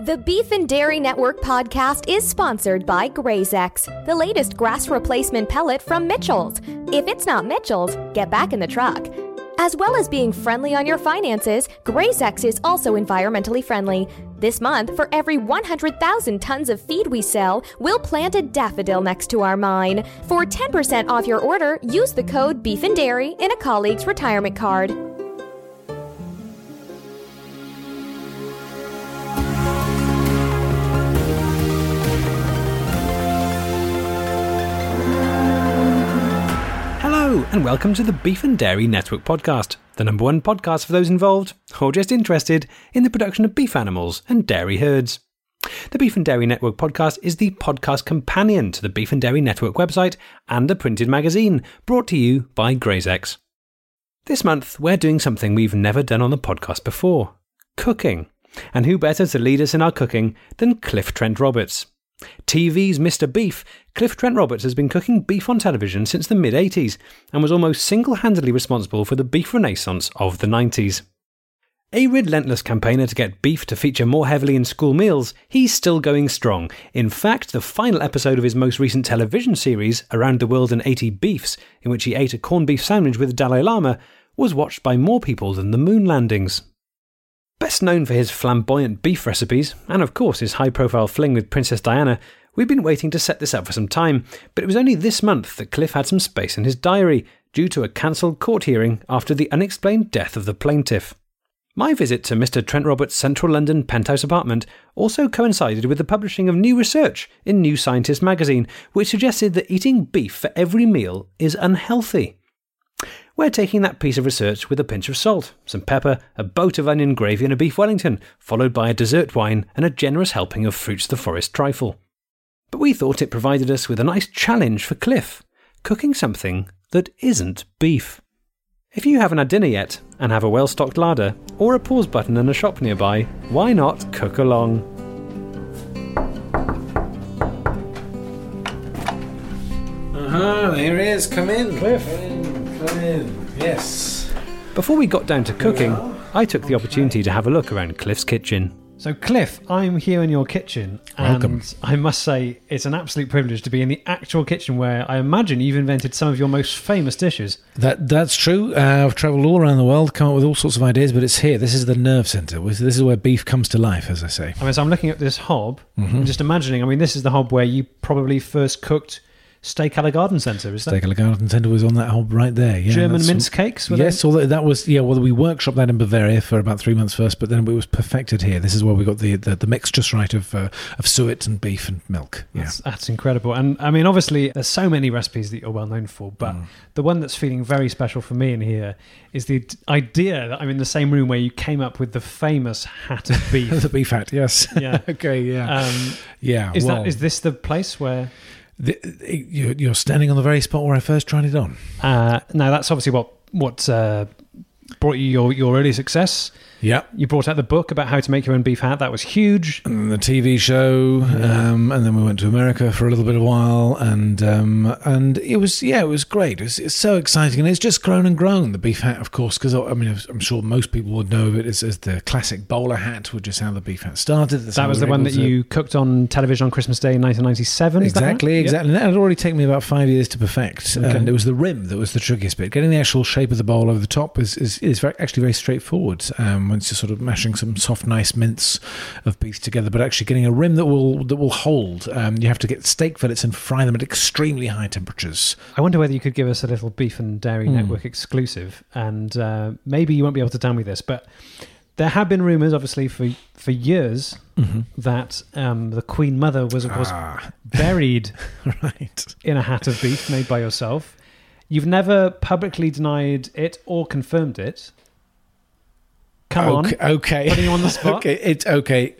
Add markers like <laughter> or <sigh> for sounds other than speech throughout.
The Beef and Dairy Network podcast is sponsored by Graze-X, the latest grass replacement pellet from Mitchell's. If it's not Mitchell's, get back in the truck. As well as being friendly on your finances, Graze-X is also environmentally friendly. This month, for every 100,000 tons of feed we sell, we'll plant a daffodil next to our mine. For 10% off your order, use the code Beef and Dairy in a colleague's retirement card. And welcome to the Beef and Dairy Network podcast, the number one podcast for those involved or just interested in the production of beef animals and dairy herds. The Beef and Dairy Network podcast is the podcast companion to the Beef and Dairy Network website and a printed magazine brought to you by Graze-X. This month, we're doing something we've never done on the podcast before cooking. And who better to lead us in our cooking than Cliff Trent Roberts? TV's Mr. Beef, Cliff Trent Roberts has been cooking beef on television since the mid 80s and was almost single handedly responsible for the beef renaissance of the 90s. A relentless campaigner to get beef to feature more heavily in school meals, he's still going strong. In fact, the final episode of his most recent television series, Around the World in 80 Beefs, in which he ate a corned beef sandwich with Dalai Lama, was watched by more people than the moon landings. Best known for his flamboyant beef recipes, and of course his high profile fling with Princess Diana, we've been waiting to set this up for some time, but it was only this month that Cliff had some space in his diary, due to a cancelled court hearing after the unexplained death of the plaintiff. My visit to Mr. Trent Roberts' central London penthouse apartment also coincided with the publishing of new research in New Scientist magazine, which suggested that eating beef for every meal is unhealthy. We're taking that piece of research with a pinch of salt, some pepper, a boat of onion gravy, and a beef Wellington, followed by a dessert wine and a generous helping of Fruits of the Forest trifle. But we thought it provided us with a nice challenge for Cliff cooking something that isn't beef. If you haven't had dinner yet and have a well stocked larder or a pause button in a shop nearby, why not cook along? Uh huh, there he is. Come in. Cliff. Come in. Come. Yes. Before we got down to cooking, I took the opportunity to have a look around Cliff's kitchen. So, Cliff, I'm here in your kitchen, and Welcome. I must say it's an absolute privilege to be in the actual kitchen where I imagine you've invented some of your most famous dishes. That that's true. Uh, I've travelled all around the world, come up with all sorts of ideas, but it's here. This is the nerve centre. This is where beef comes to life, as I say. I mean, so I'm looking at this hob, Mm-hmm. and just imagining. I mean, this is the hob where you probably first cooked steak garden centre. Is that Steak a Garden Centre was on that hob right there. Yeah, German mince cakes? were they? Yes, although that was yeah. Well, we workshopped that in Bavaria for about three months first, but then it was perfected here. This is where we got the the, the mix just right of uh, of suet and beef and milk. Yeah. That's, that's incredible. And I mean, obviously, there's so many recipes that you're well known for, but Mm. the one that's feeling very special for me in here is the idea that I'm in the same room where you came up with the famous hat of <laughs> beef. the beef hat, yes. Yeah. <laughs> okay, yeah, Um, yeah. is well, that is this the place where? The, you're, you're standing on the very spot where I first tried it on. Uh, now that's obviously what what uh, brought you your your early success. Yeah. You brought out the book about how to make your own beef hat. That was huge. And the TV show, um, and then we went to America for a little bit of while, and um, and it was yeah, it was great. It's it's so exciting, and it's just grown and grown. The beef hat, of course, because I mean, I'm sure most people would know of it as, as the classic bowler hat, which is how the beef hat started. That's That was the one that to- you cooked on television on Christmas Day in 1997. is that right? Exactly, Yeah. exactly. And that had already taken me about five years to perfect, Okay. and it was the rim that was the trickiest bit. Getting the actual shape of the bowl over the top is is, is very, actually very straightforward. Um, you're sort of mashing some soft, nice mince of beef together, but actually getting a rim that will that will hold. Um, you have to get steak fillets and fry them at extremely high temperatures. I wonder whether you could give us a little Beef and Dairy Hmm. Network exclusive, and uh, maybe you won't be able to tell me this, but there have been rumours, obviously, for for years that um, the Queen Mother was was Ah, buried <laughs> right. in a hat of beef made by yourself. You've never publicly denied it or confirmed it. Come okay, on, okay. putting you on the spot. <laughs> okay, it's okay.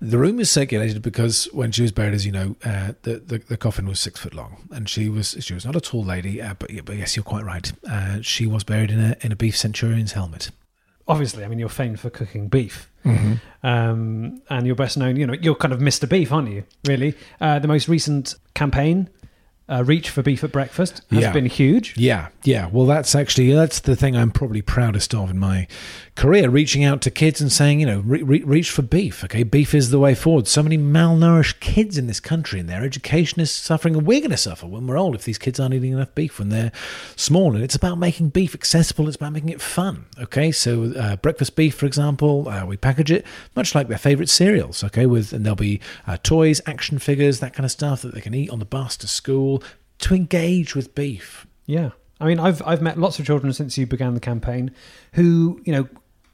The room is circulated because when she was buried, as you know, uh, the, the the coffin was six foot long, and she was she was not a tall lady, uh, but but yes, you're quite right. Uh, she was buried in a in a beef centurion's helmet. Obviously, I mean, you're famed for cooking beef. Mm-hmm. um, and you're best known. You know, you're kind of Mr. Beef, aren't you? Really, uh, the most recent campaign, uh, "Reach for Beef at Breakfast," has Yeah. been huge. Yeah, yeah. Well, that's actually that's the thing I'm probably proudest of in my career, reaching out to kids and saying, you know, re- re- reach for beef. Okay, beef is the way forward. So many malnourished kids in this country, and their education is suffering, and we're going to suffer when we're old if these kids aren't eating enough beef when they're small. And it's about making beef accessible. It's about making it fun. Okay, so uh, breakfast beef, for example, uh, we package it much like their favorite cereals. Okay, with and there'll be uh, toys, action figures, that kind of stuff that they can eat on the bus to school to engage with beef. Yeah. I mean, I've I've met lots of children since you began the campaign who, you know,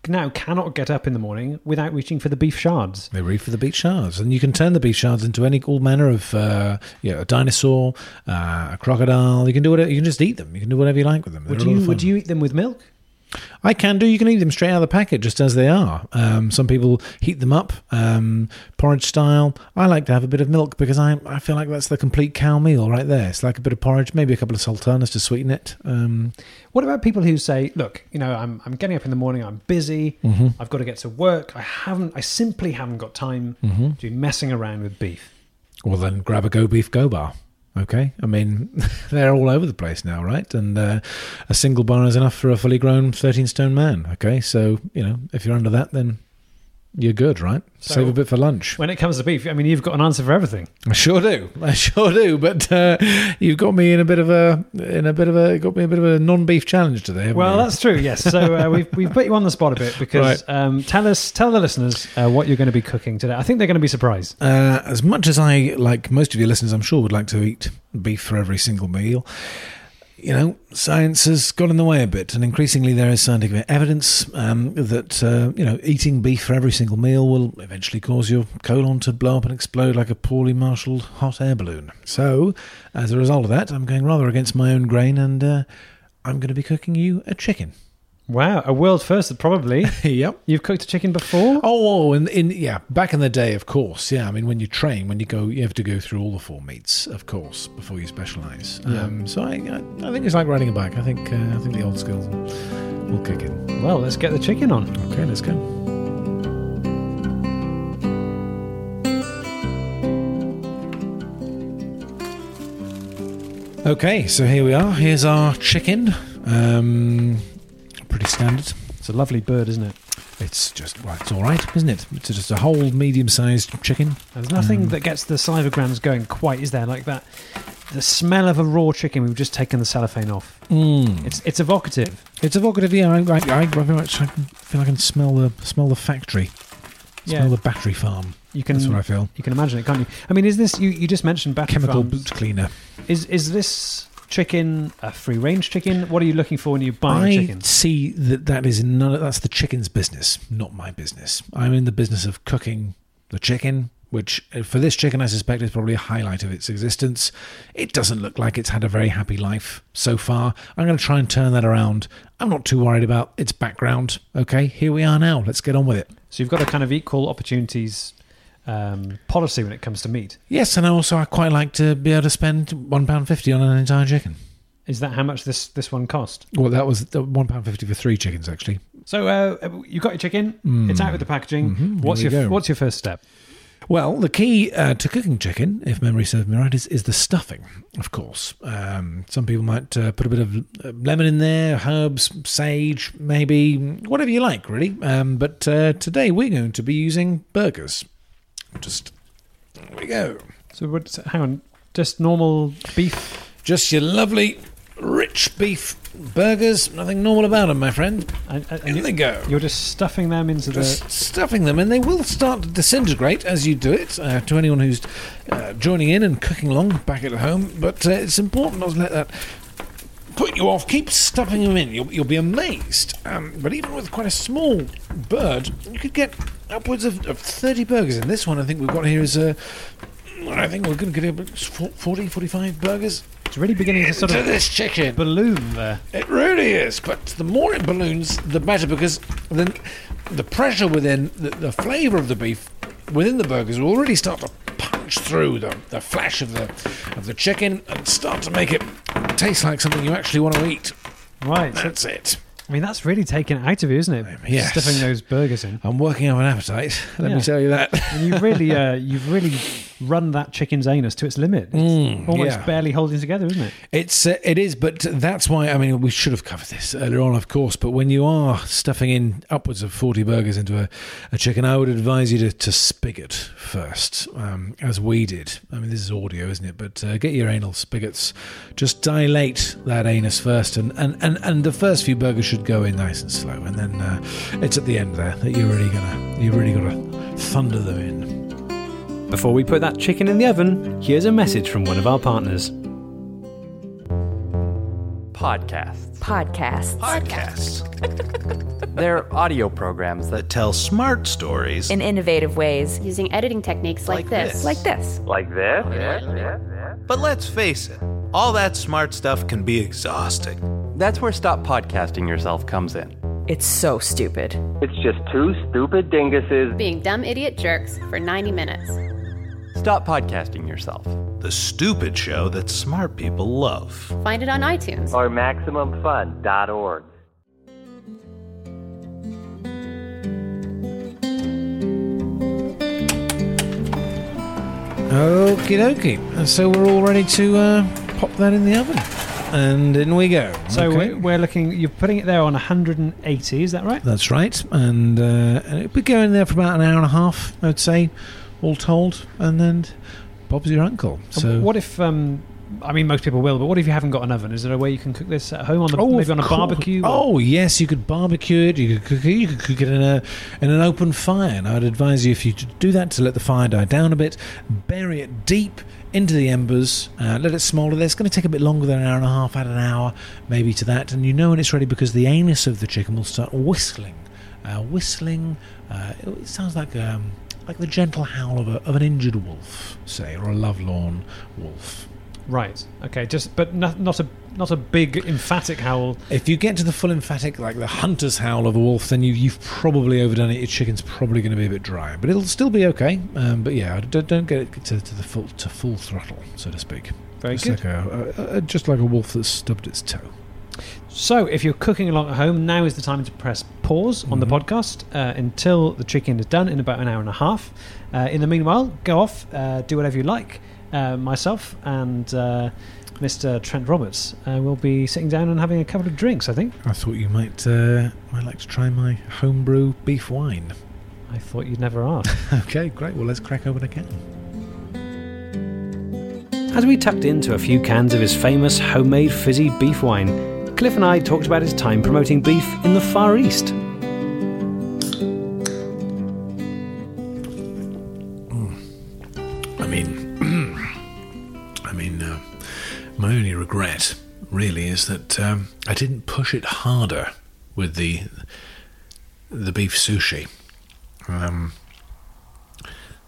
now cannot get up in the morning without reaching for the beef shards. They reach for the beef shards, and you can turn the beef shards into any all manner of, uh, you know, a dinosaur, uh, a crocodile. You can do whatever. You can just eat them. You can do whatever you like with them. Would They're you would you eat them with milk? I can do. You can eat them straight out of the packet, just as they are. Um, some people heat them up, um, porridge style. I like to have a bit of milk because I I feel like that's the complete cow meal right there. It's like a bit of porridge, maybe a couple of sultanas to sweeten it. Um, What about people who say, "Look, you know, I'm I'm getting up in the morning. I'm busy. Mm-hmm. I've got to get to work. I haven't. I simply haven't got time Mm-hmm. to be messing around with beef." Well, then grab a Go Beef Go Bar. Okay, I mean <laughs> they're all over the place now, right? And uh, a single bar is enough for a fully grown thirteen stone man. Okay, so you know if you're under that, then you're good, right? So- Save a bit for lunch. When it comes to beef, I mean, you've got an answer for everything. I sure do. I sure do. But uh, you've got me in a bit of a in a bit of a got me a bit of a non beef challenge today. haven't Well, you? that's true. Yes. So uh, <laughs> we've we've put you on the spot a bit because um, tell us, tell the listeners uh, what you're going to be cooking today. I think they're going to be surprised. Uh, as much as I, like most of your listeners, I'm sure would like to eat beef for every single meal, you know, science has got in the way a bit, and increasingly there is scientific evidence um, that uh, you know eating beef for every single meal will eventually cause your colon to blow up and explode like a poorly marshalled hot air balloon. So, as a result of that, I'm going rather against my own grain, and uh, I'm going to be cooking you a chicken. Wow, a world first, probably. <laughs> yep. You've cooked a chicken before. Oh, in, in yeah, back in the day, of course. Yeah, I mean, when you train, when you go, you have to go through all the four meats, of course, before you specialise. Yeah. Um, so I, I, I think it's like riding a bike. I think, uh, I think the old skills will, will kick in. Well, let's get the chicken on. Okay, let's go. Okay, so here we are. Here's our chicken. Um, standard. It's a lovely bird, isn't it? It's just well, it's all right, isn't it? It's just a whole medium-sized chicken. There's nothing Mm. that gets the salivograms going quite, is there? Like that, the smell of a raw chicken. We've just taken the cellophane off. Mm. It's it's evocative. It's evocative, yeah. I, I, I very much I can feel I can smell the smell the factory, Yeah. smell the battery farm. You can That's what I feel. you can imagine it, can't you? I mean, is this you? You just mentioned battery Chemical farms. boot cleaner. Is is this chicken a free range chicken? What are you looking for when you buy I a chicken? see that that is none. Of, that's the chicken's business, not my business. I'm in the business of cooking the chicken. Which, uh, for this chicken, I suspect is probably a highlight of its existence. It doesn't look like it's had a very happy life so far. I'm going to try and turn that around. I'm not too worried about its background. Okay, here we are now. Let's get on with it. So you've got a kind of equal opportunities um, policy when it comes to meat. Yes, and also I quite like to be able to spend one pound fifty on an entire chicken. Is that how much this this one cost? Well, that was the one pound fifty for three chickens, actually. So uh, you got your chicken. Mm. It's out with the packaging. Mhm, What's your. What's your first step? Well, the key uh, to cooking chicken, if memory serves me right, is, is the stuffing, of course. Um, some people might uh, put a bit of uh, lemon in there, herbs, sage, maybe whatever you like, really. Um, but uh, today we're going to be using burgers. Just there we go. So what, hang on, just normal beef. Just your lovely, rich beef burgers. Nothing normal about them, my friend. And, and In you, they go. you're just stuffing them into the. stuffing them, and they will start to disintegrate as you do it. Uh, to anyone who's uh, joining in and cooking along back at home, but uh, it's important not to let that put you off. Keep stuffing them in. You'll, you'll be amazed. Um, but even with quite a small bird, you could get upwards of, of 30 burgers. And this one, I think we've got here is a. I think we're going to get about 40, 45 burgers It's really beginning to sort of this chicken. balloon there. It really is, but the more it balloons, the better because then the pressure within the, the flavour of the beef within the burgers will already start to punch through the, the flesh of the of the chicken and start to make it taste like something you actually want to eat. Right. So, That's it. I mean, that's really taken it out of you, isn't it? Yes. Stuffing those burgers in. I'm working up an appetite. Let Yeah. me tell you that. And you really, uh, you've really run that chicken's anus to its limit. It's Mm, almost yeah. barely holding together, isn't it? It's uh, it is, but that's why I mean we should have covered this earlier on, of course. But when you are stuffing in upwards of forty burgers into a, a chicken, I would advise you to, to spigot first, um, as we did. I mean, this is audio, isn't it? But uh, get your anal spigots. Just dilate that anus first, and, and, and, and the first few burgers should go in nice and slow, and then uh, it's at the end there that you're really gonna you really gotta thunder them in. Before we put that chicken in the oven, here's a message from one of our partners. Podcasts. Podcasts. Podcasts <laughs> They're audio programs that that tell smart stories In innovative ways. using editing techniques like, Like this. this. Like this. like this. But let's face it, all that smart stuff can be exhausting. That's where Stop Podcasting Yourself comes in. It's so stupid. It's just two stupid dinguses. Being dumb idiot jerks for 90 minutes. Stop Podcasting Yourself. The stupid show that smart people love. Find it on iTunes. Or MaximumFun.org. Okie dokie. And so we're all ready to uh, pop that in the oven. And in we go. So Okay. we're, we're looking. You're putting it there on 180. Is that right? That's right. And, uh, and it'll be going there for about an hour and a half, I'd say, all told. And then Bob's your uncle. So what if? Um, I mean, most people will, but what if you haven't got an oven? Is there a way you can cook this at home on the Oh, maybe on a course. barbecue? Oh yes, you could barbecue it. You could cook it. You could cook it in a in an open fire. And I'd advise you if you do that to let the fire die down a bit, bury it deep into the embers, uh, let it smolder. It's going to take a bit longer than an hour and a half. Add an hour maybe to that, and you know when it's ready because the anus of the chicken will start whistling, uh, whistling. Uh, it sounds like um, like the gentle howl of, a, of an injured wolf, say, or a lovelorn wolf. Right. Okay. Just but not, not a not a big emphatic howl. If you get to the full emphatic, like the hunter's howl of a wolf, then you, you've probably overdone it. Your chicken's probably going to be a bit dry, but it'll still be okay. Um, but yeah, don't, don't get it to, to the full to full throttle, so to speak. Very just good. Like a, a, a, just like a wolf that's stubbed its toe. So, if you're cooking along at home, now is the time to press pause on the podcast uh, until the chicken is done in about an hour and a half. Uh, in the meanwhile, go off, uh, do whatever you like. Uh, myself and uh, Mr. Trent Roberts uh, will be sitting down and having a couple of drinks. I think. I thought you might uh, might like to try my homebrew beef wine. I thought you'd never ask. <laughs> okay, great. Well, let's crack open a can. As we tucked into a few cans of his famous homemade fizzy beef wine, Cliff and I talked about his time promoting beef in the Far East. I mean, <clears throat> I mean, uh, my only regret really is that um, I didn't push it harder with the the beef sushi. Um,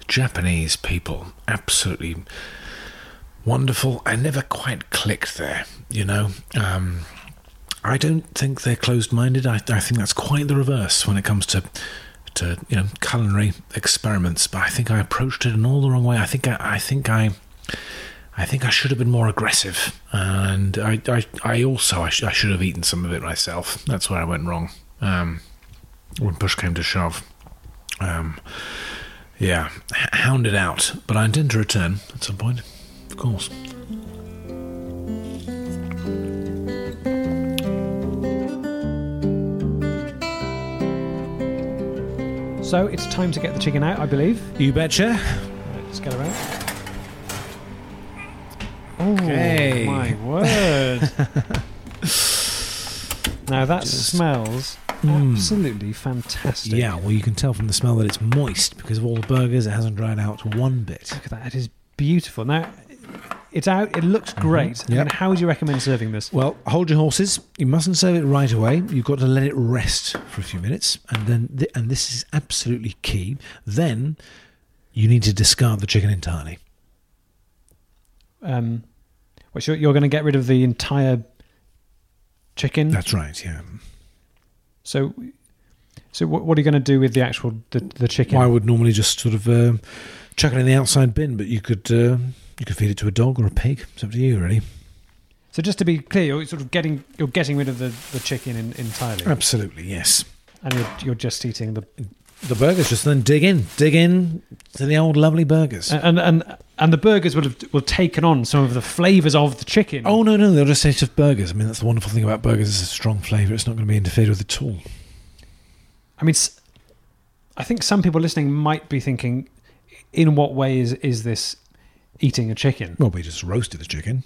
Japanese people, absolutely wonderful. I never quite clicked there, you know. Um, I don't think they're closed-minded. I, I think that's quite the reverse when it comes to to you know culinary experiments. But I think I approached it in all the wrong way. I think I, I think I. I think I should have been more aggressive, and I, I, I also I, sh- I should have eaten some of it myself. That's where I went wrong. Um, when push came to shove, um, yeah, hounded out. But I intend to return at some point, of course. So it's time to get the chicken out, I believe. You betcha. Right, let's get her out. Okay. Oh my word! <laughs> now that smells Mm. absolutely fantastic. Yeah, well, you can tell from the smell that it's moist because of all the burgers. It hasn't dried out one bit. Look at that. It is beautiful. Now, it's out. It looks great. I mean, how would you recommend serving this? Well, hold your horses. You mustn't serve it right away. You've got to let it rest for a few minutes, and then th- and this is absolutely key. Then you need to discard the chicken entirely. Um, you're, you're going to get rid of the entire chicken. That's right. Yeah. so, so what, what are you going to do with the actual the, the chicken? I would normally just sort of um chuck it in the outside bin, but you could uh, you could feed it to a dog or a pig. It's up to you, really. so just to be clear, you're sort of getting you're getting rid of the, the chicken in, entirely, Absolutely, yes. and you're, you're just eating the the burgers. Just then dig in, dig in to the old lovely burgers. and and and the burgers would have will have taken on some of the flavors of the chicken. oh no, no, they'll just say just burgers. I mean, that's the wonderful thing about burgers. It's a strong flavour. It's not going to be interfered with at all. I mean, s- I think some people listening might be thinking, in what way is is this eating a chicken? Well, we just roasted the chicken.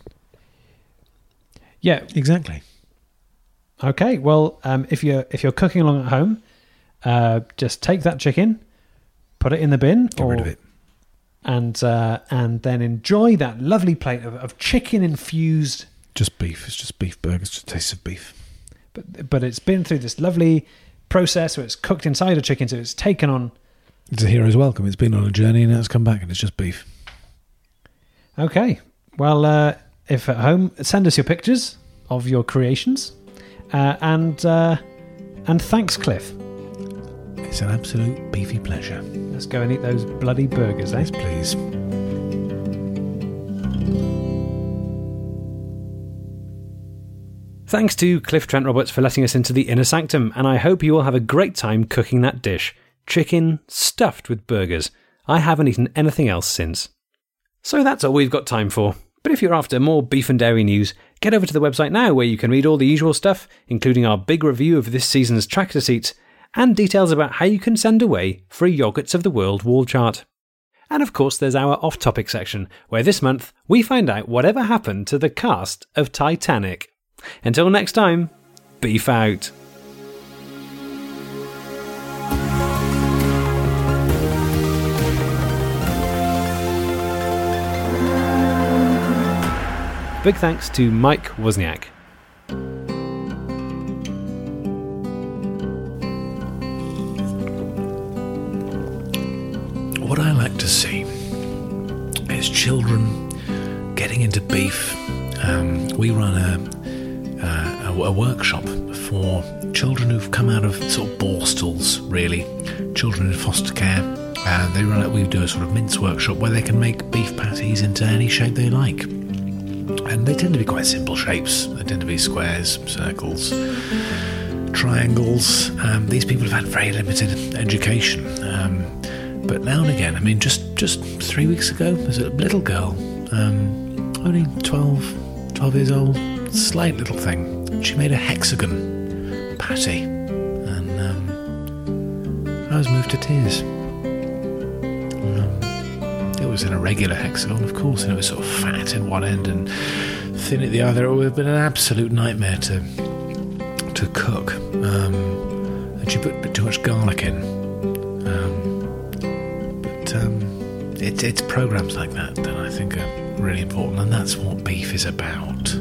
Yeah. Exactly. Okay. Well, um, if you're if you're cooking along at home, uh, just take that chicken, put it in the bin, Get rid of it. and uh, and then enjoy that lovely plate of, of chicken infused. Just beef. It's just beef burgers. Just taste of beef. But but it's been through this lovely process where it's cooked inside a chicken, so it's taken on. It's a hero's welcome. It's been on a journey and now it's come back and it's just beef. Okay. Well, uh, if at home, send us your pictures of your creations, uh, and uh, and thanks, Cliff. It's an absolute beefy pleasure. Let's go and eat those bloody burgers, eh? Yes, please. Thanks to Cliff Trent Roberts for letting us into the inner sanctum, and I hope you all have a great time cooking that dish chicken stuffed with burgers. I haven't eaten anything else since. So that's all we've got time for. But if you're after more beef and dairy news, get over to the website now where you can read all the usual stuff, including our big review of this season's tractor seats and details about how you can send away free Yogurts of the World wall chart. And of course, there's our off topic section, where this month we find out whatever happened to the cast of Titanic. Until next time, beef out. Big thanks to Mike Wozniak. What I like to see is children getting into beef. Um, we run a, a, a workshop for children who've come out of sort of borstals, really, children in foster care. Uh, they run. We do a sort of mince workshop where they can make beef patties into any shape they like, and they tend to be quite simple shapes. They tend to be squares, circles, triangles. Um, these people have had very limited education. Um, but now and again, I mean, just, just three weeks ago, there's a little girl, um, only 12, 12 years old, slight little thing. She made a hexagon patty, and um, I was moved to tears. It was an irregular hexagon, of course, and it was sort of fat at one end and thin at the other. It would have been an absolute nightmare to to cook. Um, and she put a bit too much garlic in. Um, but um, it, it's programs like that that I think are really important, and that's what beef is about.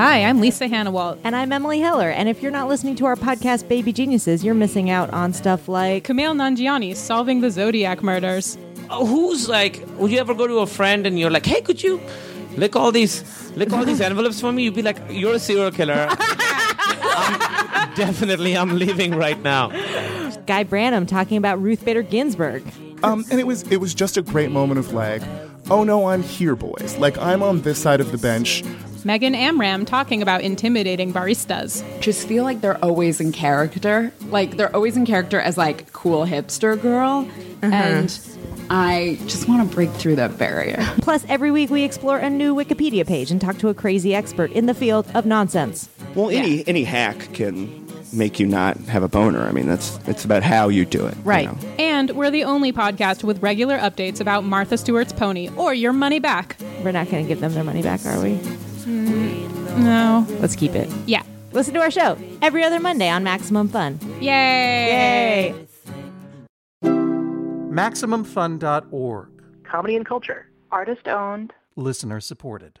Hi, I'm Lisa Hanawalt. And I'm Emily Heller. And if you're not listening to our podcast, Baby Geniuses, you're missing out on stuff like Kumail Nanjiani solving the Zodiac murders. Oh, who's like would you ever go to a friend and you're like hey could you lick all these lick all these <laughs> envelopes for me you'd be like you're a serial killer <laughs> I'm- definitely i'm leaving right now Guy Branum talking about Ruth Bader Ginsburg. Um, and it was it was just a great moment of like, oh no, I'm here, boys. Like I'm on this side of the bench. Megan Amram talking about intimidating baristas. just feel like they're always in character. Like they're always in character as like cool hipster girl, uh-huh. and I just want to break through that barrier. <laughs> Plus, every week we explore a new Wikipedia page and talk to a crazy expert in the field of nonsense. Well, any any hack can make you not have a boner. I mean, that's it's about how you do it. you Right. know? And we're the only podcast with regular updates about Martha Stewart's pony or your money back. We're not going to give them their money back, are we? No. Let's keep it. Yeah. Listen to our show every other Monday on Maximum Fun. Yay! Yay! MaximumFun.org. Comedy and culture. Artist owned. Listener supported.